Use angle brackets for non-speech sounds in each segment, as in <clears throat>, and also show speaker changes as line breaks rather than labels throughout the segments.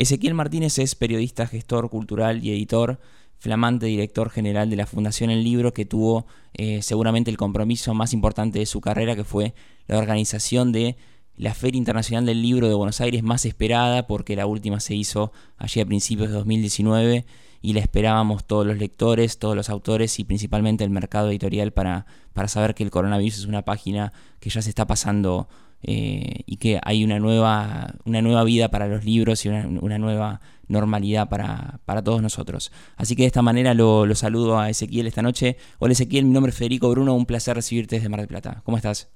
Ezequiel Martínez es periodista, gestor cultural y editor, flamante director general de la Fundación El Libro, que tuvo eh, seguramente el compromiso más importante de su carrera, que fue la organización de la Feria Internacional del Libro de Buenos Aires más esperada, porque la última se hizo allí a principios de 2019 y la esperábamos todos los lectores, todos los autores y principalmente el mercado editorial para, para saber que el coronavirus es una página que ya se está pasando eh, y que hay una nueva, una nueva vida para los libros y una, nueva normalidad para, para, todos nosotros. Así que de esta manera lo, saludo a Ezequiel esta noche. Hola Ezequiel, mi nombre es Federico Bruno, un placer recibirte desde Mar del Plata. ¿Cómo estás?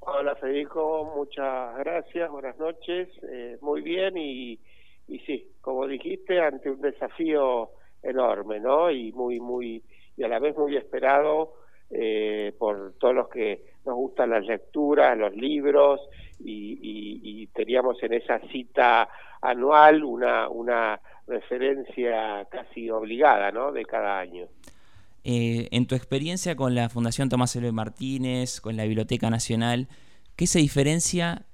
Hola Federico, muchas gracias, buenas noches, eh, muy bien y, y sí, como dijiste, ante un desafío enorme, ¿no? Y muy, muy, y a la vez muy esperado eh, por todos los que nos gustan las lecturas, los libros, y, teníamos en esa cita anual una, referencia casi obligada ¿no? de cada año.
Eh, en tu experiencia con la Fundación Tomás Eloy Martínez, con la Biblioteca Nacional, ¿qué se diferencia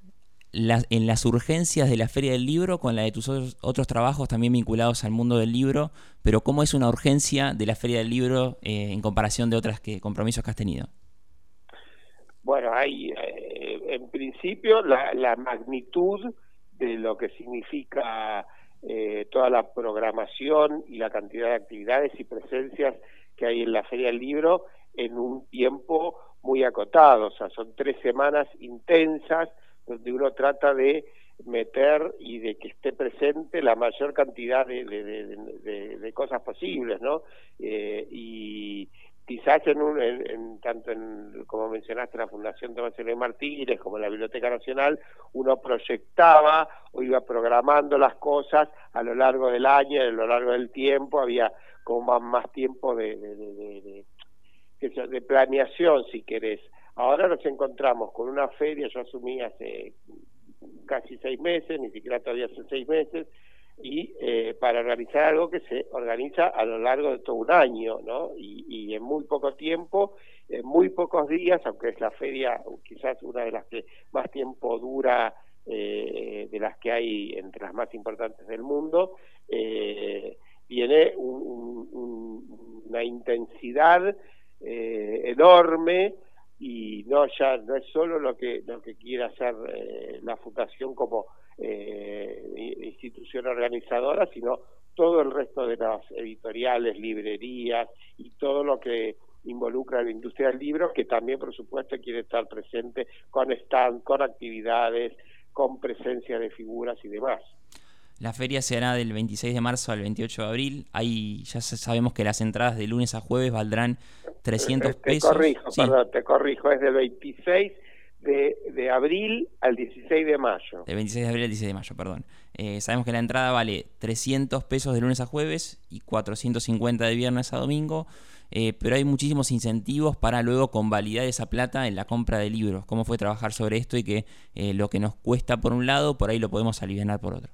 en las urgencias de la Feria del Libro con la de tus otros, trabajos también vinculados al mundo del libro, pero cómo es una urgencia de la Feria del Libro eh, en comparación de otros que, compromisos que has tenido.
Bueno, hay eh, en principio la, magnitud de lo que significa eh, toda la programación y la cantidad de actividades y presencias que hay en la Feria del Libro en un tiempo muy acotado, o sea, son tres semanas intensas donde uno trata de meter y de que esté presente la mayor cantidad de, de, cosas posibles, ¿no? Eh, y quizás en, un, en, tanto en, como mencionaste, la Fundación Tomás L. Martínez como en la Biblioteca Nacional, uno proyectaba o iba programando las cosas a lo largo del año, a lo largo del tiempo, había como más, más tiempo de, de, de planeación, si querés. Ahora nos encontramos con una feria, yo asumí hace casi seis meses, ni siquiera todavía hace seis meses, y eh, para organizar algo que se organiza a lo largo de todo un año, ¿no? Y, en muy poco tiempo, en muy pocos días, aunque es la feria quizás una de las que más tiempo dura eh, de las que hay entre las más importantes del mundo, eh, viene una intensidad enorme y no ya no es solo lo que lo que quiere hacer eh, la fundación como eh, institución organizadora sino todo el resto de las editoriales librerías y todo lo que involucra la industria del libro que también por supuesto quiere estar presente con stand con actividades con presencia de figuras y demás
la feria se hará del 26 de marzo al 28 de abril. Ahí ya sabemos que las entradas de lunes a jueves valdrán 300 pesos.
Te corrijo, perdón, te corrijo, es del 26 de, abril al 16 de mayo.
Del 26 de abril al 16 de mayo, perdón. Eh, sabemos que la entrada vale 300 pesos de lunes a jueves y 450 de viernes a domingo. Eh, pero hay muchísimos incentivos para luego convalidar esa plata en la compra de libros. ¿Cómo fue trabajar sobre esto y que eh, lo que nos cuesta por un lado, por ahí lo podemos aliviar por otro?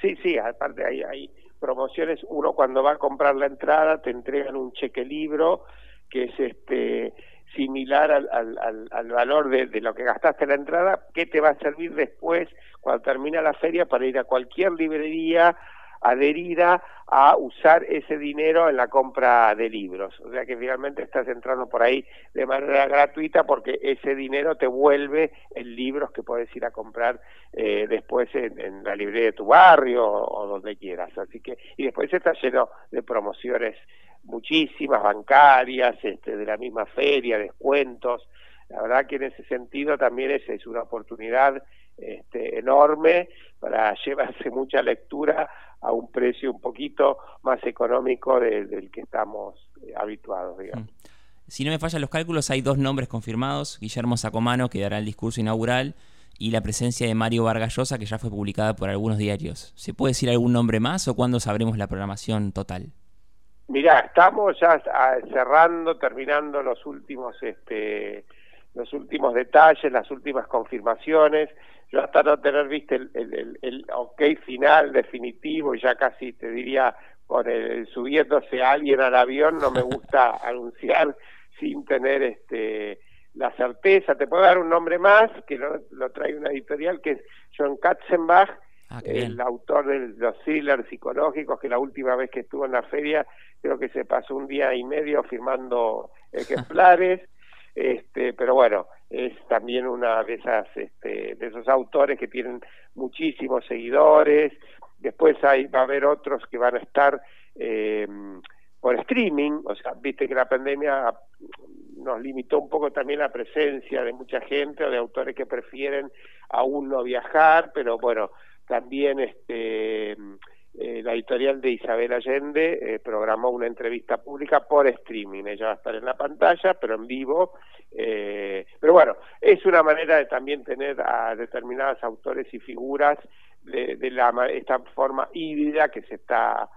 Sí, sí, aparte hay, hay promociones, uno cuando va a comprar la entrada te entregan un cheque libro que es este similar al, al, al, valor de, de, lo que gastaste en la entrada, que te va a servir después, cuando termina la feria, para ir a cualquier librería adherida a usar ese dinero en la compra de libros. O sea que finalmente estás entrando por ahí de manera gratuita porque ese dinero te vuelve en libros que puedes ir a comprar eh, después en, la librería de tu barrio o, donde quieras. Así que y después está lleno de promociones muchísimas bancarias, este, de la misma feria, descuentos. La verdad que en ese sentido también es, es una oportunidad este, enorme para llevarse <laughs> mucha lectura a un precio un poquito más económico del que estamos eh, habituados, digamos. Mm.
Si no me fallan los cálculos, hay dos nombres confirmados, Guillermo Sacomano, que dará el discurso inaugural, y la presencia de Mario Vargallosa, que ya fue publicada por algunos diarios. ¿Se puede decir algún nombre más o cuándo sabremos la programación total?
Mirá, estamos ya ah, cerrando, terminando los últimos, este, los últimos detalles, las últimas confirmaciones yo hasta no tener, viste, el, el, el, ok final definitivo, ya casi te diría, por el, subiéndose alguien al avión, no me gusta <laughs> anunciar sin tener este la certeza. Te puedo dar un nombre más, que lo, lo trae una editorial, que es John Katzenbach, ah, el autor de los thrillers psicológicos, que la última vez que estuvo en la feria creo que se pasó un día y medio firmando <laughs> ejemplares. este, pero bueno, es también una de esas este, de esos autores que tienen muchísimos seguidores. Después hay va a haber otros que van a estar eh, por streaming, o sea, viste que la pandemia nos limitó un poco también la presencia de mucha gente o de autores que prefieren aún no viajar, pero bueno, también este eh, la editorial de Isabel Allende eh, programó una entrevista pública por streaming. Ella va a estar en la pantalla, pero en vivo. Eh, pero bueno, es una manera de también tener a determinados autores y figuras de, de la, esta forma híbrida que se está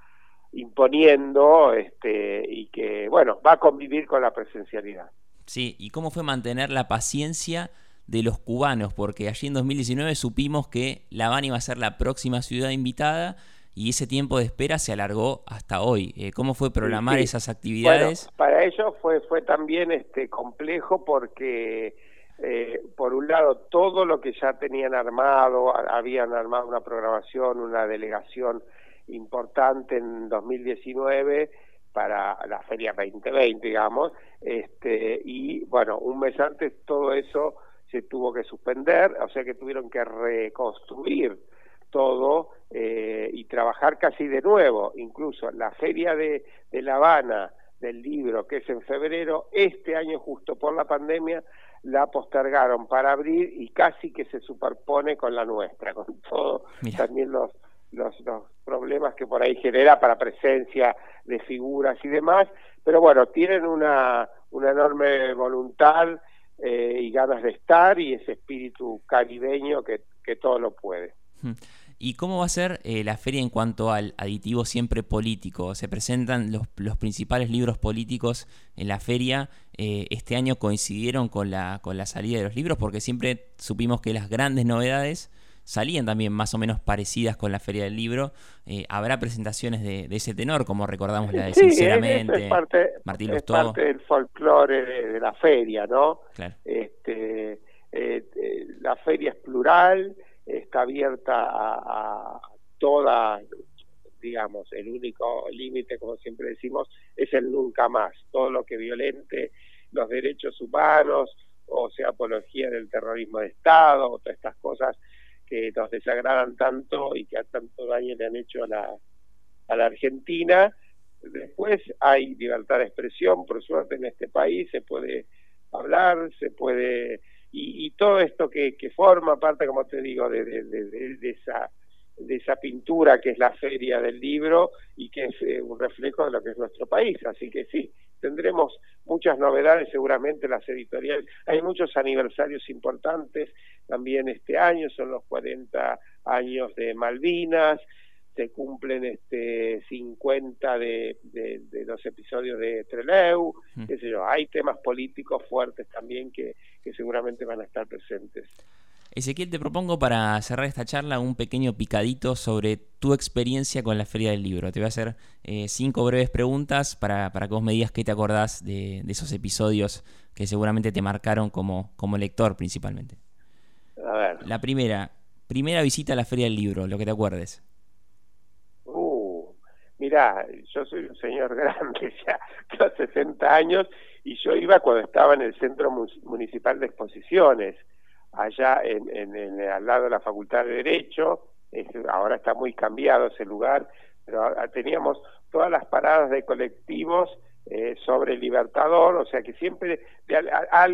imponiendo este, y que, bueno, va a convivir con la presencialidad.
Sí, ¿y cómo fue mantener la paciencia de los cubanos? Porque allí en 2019 supimos que La Habana iba a ser la próxima ciudad invitada y ese tiempo de espera se alargó hasta hoy. Eh, ¿Cómo fue programar esas actividades?
para ellos fue, fue también este, complejo porque, eh, por un lado, todo lo que ya tenían armado, habían armado una programación, una delegación importante en 2019 para la Feria 2020, digamos, este, y bueno, un mes antes todo eso se tuvo que suspender, o sea que tuvieron que reconstruir todo eh, y trabajar casi de nuevo, incluso la Feria de, de La Habana del libro, que es en febrero, este año justo por la pandemia, la postergaron para abril y casi que se superpone con la nuestra, con todo también los, los, los problemas que por ahí genera para presencia de figuras y demás, pero bueno, tienen una, una enorme voluntad eh, y ganas de estar y ese espíritu caribeño que, que todo lo puede.
¿Y cómo va a ser eh, la feria en cuanto al aditivo siempre político? Se presentan los, los principales libros políticos en la feria. Eh, este año coincidieron con la, con la salida de los libros porque siempre supimos que las grandes novedades salían también más o menos parecidas con la Feria del Libro. Eh, ¿Habrá presentaciones de, ese tenor, como recordamos la de Sinceramente?
Es parte,
Martín
es parte del folclore de, la feria, ¿no? Este, eh, eh, la feria es plural, está abierta a, a toda digamos, el único límite, como siempre decimos, es el nunca más. Todo lo que violente los derechos humanos, o sea, apología del terrorismo de Estado, o todas estas cosas que nos desagradan tanto y que a tanto daño le han hecho a la, Argentina. Después hay libertad de expresión, por suerte en este país se puede hablar, se puede... Y, todo esto que, que, forma parte, como te digo, de, de, esa de esa pintura que es la feria del libro y que es eh, un reflejo de lo que es nuestro país. Así que sí, tendremos muchas novedades seguramente las editoriales. Hay muchos aniversarios importantes también este año, son los 40 años de Malvinas, se cumplen este 50 de, de, los episodios de Treleu, mm. qué sé yo, hay temas políticos fuertes también que, que seguramente van a estar presentes.
Ezequiel, te propongo para cerrar esta charla un pequeño picadito sobre tu experiencia con la Feria del Libro. Te voy a hacer eh, cinco breves preguntas para, para, que vos me digas qué te acordás de, esos episodios que seguramente te marcaron como, como lector principalmente.
A ver.
La primera, primera visita a la Feria del Libro, lo que te acuerdes.
Uh, mirá, yo soy un señor <laughs> grande ya, <laughs> tengo 60 años, y yo iba cuando estaba en el Centro Municipal de Exposiciones allá en, en, al lado de la Facultad de Derecho, ahora está muy cambiado ese lugar, pero teníamos todas las paradas de colectivos eh, sobre el Libertador, o sea que siempre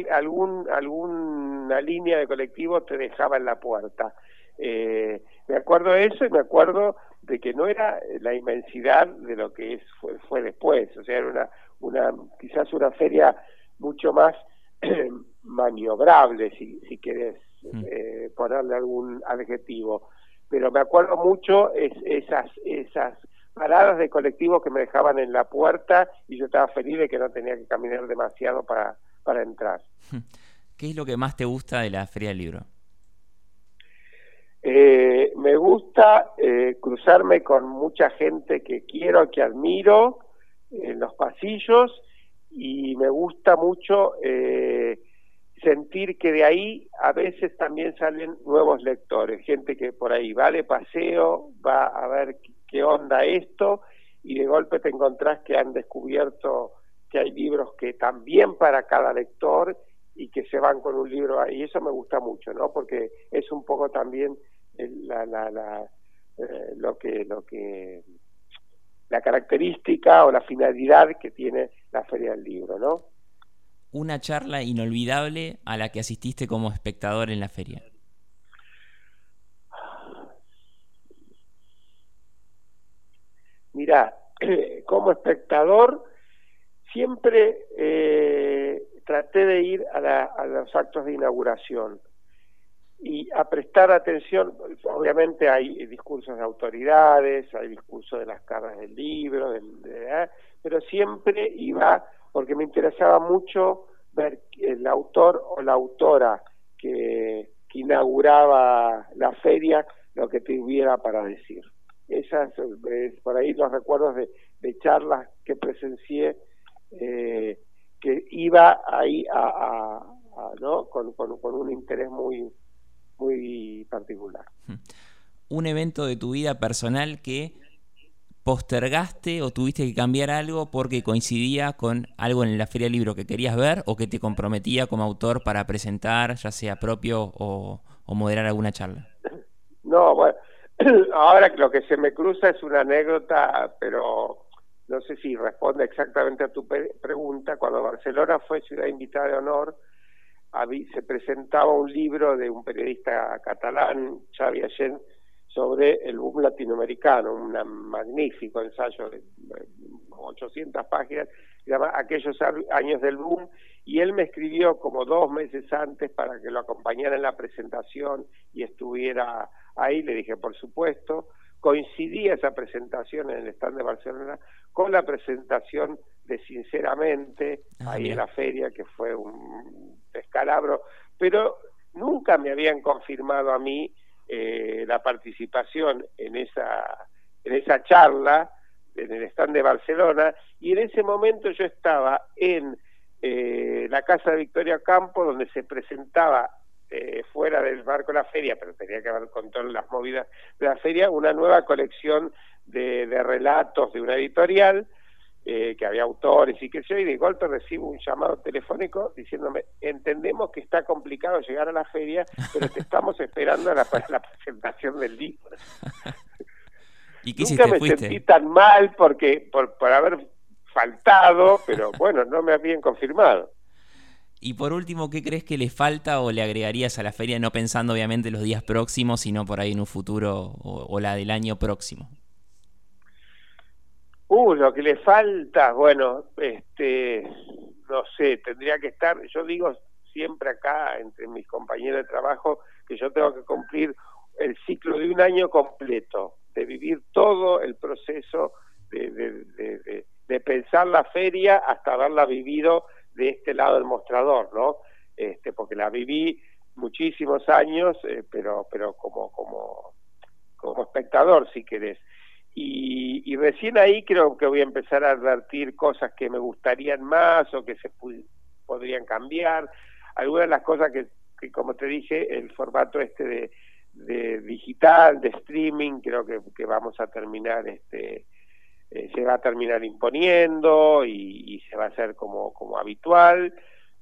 algún, alguna línea de colectivo te dejaba en la puerta. Eh, me acuerdo de eso y me acuerdo de que no era la inmensidad de lo que es, fue, fue después, o sea, era una, una quizás una feria mucho más <clears throat> maniobrable, si, si querés mm. eh, ponerle algún adjetivo. Pero me acuerdo mucho es, esas, esas paradas de colectivos que me dejaban en la puerta y yo estaba feliz de que no tenía que caminar demasiado para, para entrar. <laughs>
¿Qué es lo que más te gusta de la Feria del Libro?
Eh, me gusta eh, cruzarme con mucha gente que quiero, que admiro en los pasillos y me gusta mucho eh, sentir que de ahí a veces también salen nuevos lectores, gente que por ahí va de paseo, va a ver qué onda esto y de golpe te encontrás que han descubierto que hay libros que también para cada lector y que se van con un libro ahí. Eso me gusta mucho, ¿no? Porque es un poco también la, la, la, eh, lo que lo que la característica o la finalidad que tiene la Feria del Libro, ¿no?
Una charla inolvidable a la que asististe como espectador en la feria.
Mira, <clears throat> como espectador siempre eh, traté de ir a, los actos de inauguración y a prestar atención, obviamente hay discursos de autoridades, hay discursos de las caras del libro, ¿eh? pero siempre iba porque me interesaba mucho ver el autor o la autora que, inauguraba la feria lo que tuviera para decir. Esas, por ahí los recuerdos de, charlas que presencié, eh, que iba ahí a, ¿no? Con, con, un interés muy, muy particular.
Un evento de tu vida personal que postergaste o tuviste que cambiar algo porque coincidía con algo en la feria del libro que querías ver o que te comprometía como autor para presentar, ya sea propio o, moderar alguna charla?
No, bueno, <clears throat> ahora lo que se me cruza es una anécdota, pero no sé si responde exactamente a tu pregunta. Cuando Barcelona fue ciudad invitada de honor, se presentaba un libro de un periodista catalán, Xavi Allende, sobre el boom latinoamericano, un magnífico ensayo de 800 páginas, se llama Aquellos años del boom, y él me escribió como dos meses antes para que lo acompañara en la presentación y estuviera ahí, le dije, por supuesto, coincidía esa presentación en el stand de Barcelona con la presentación de Sinceramente, ah, ahí en la feria, que fue un descalabro, pero nunca me habían confirmado a mí eh, la participación en esa, en esa charla en el stand de Barcelona y en ese momento yo estaba en eh, la casa de Victoria Campo donde se presentaba eh, fuera del marco de la feria, pero tenía que ver con todas las movidas de la feria, una nueva colección de, de relatos de una editorial eh, que había autores y que yo, y de golpe recibo un llamado telefónico diciéndome, entendemos que está complicado llegar a la feria, pero te <laughs> estamos esperando a la, la presentación del libro. <laughs>
¿Y qué
Nunca me sentí tan mal porque por, por haber faltado, pero <laughs> bueno, no me habían confirmado.
Y por último, ¿qué crees que le falta o le agregarías a la feria, no pensando obviamente los días próximos, sino por ahí en un futuro o la del año próximo?
Uh, lo que le falta, bueno, este, no sé, tendría que estar, yo digo siempre acá entre mis compañeros de trabajo que yo tengo que cumplir el ciclo de un año completo, de vivir todo el proceso de, de, pensar la feria hasta haberla vivido de este lado del mostrador, ¿no? Este, porque la viví muchísimos años, eh, pero, pero como, como, como espectador, si querés. Y, recién ahí creo que voy a empezar a advertir cosas que me gustarían más o que se podrían cambiar. Algunas de las cosas que, como te dije, el formato este de, digital, de streaming, creo que, vamos a terminar, este, eh, se va a terminar imponiendo y, se va a hacer como, como habitual.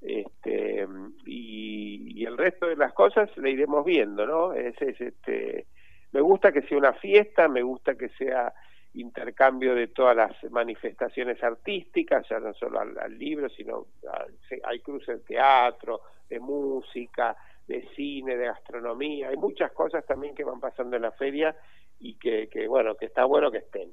Este, y, el resto de las cosas le iremos viendo, ¿no? Es, es este me gusta que sea una fiesta, me gusta que sea intercambio de todas las manifestaciones artísticas, ya no solo al, libro, sino hay cruces de teatro, de música, de cine, de gastronomía, hay muchas cosas también que van pasando en la feria y que, que bueno, que está bueno que estén.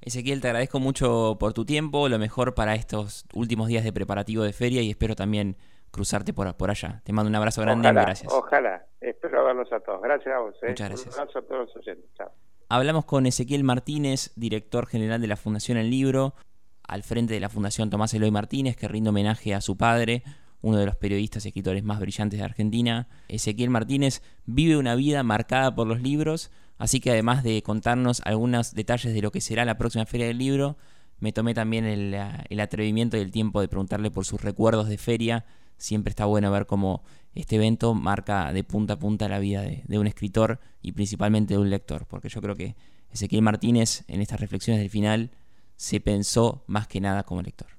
Ezequiel, te agradezco mucho por tu tiempo, lo mejor para estos últimos días de preparativo de feria y espero también cruzarte por, por allá. Te mando un abrazo grande y gracias.
Ojalá, espero verlos a todos. Gracias a vos. ¿eh?
Muchas gracias.
Un abrazo a todos los oyentes. Chao.
Hablamos con Ezequiel Martínez, director general de la Fundación El Libro, al frente de la Fundación Tomás Eloy Martínez, que rinde homenaje a su padre, uno de los periodistas y escritores más brillantes de Argentina. Ezequiel Martínez vive una vida marcada por los libros, así que además de contarnos algunos detalles de lo que será la próxima Feria del Libro, me tomé también el, el atrevimiento y el tiempo de preguntarle por sus recuerdos de feria siempre está bueno ver cómo este evento marca de punta a punta la vida de, un escritor y principalmente de un lector, porque yo creo que Ezequiel Martínez en estas reflexiones del final se pensó más que nada como lector.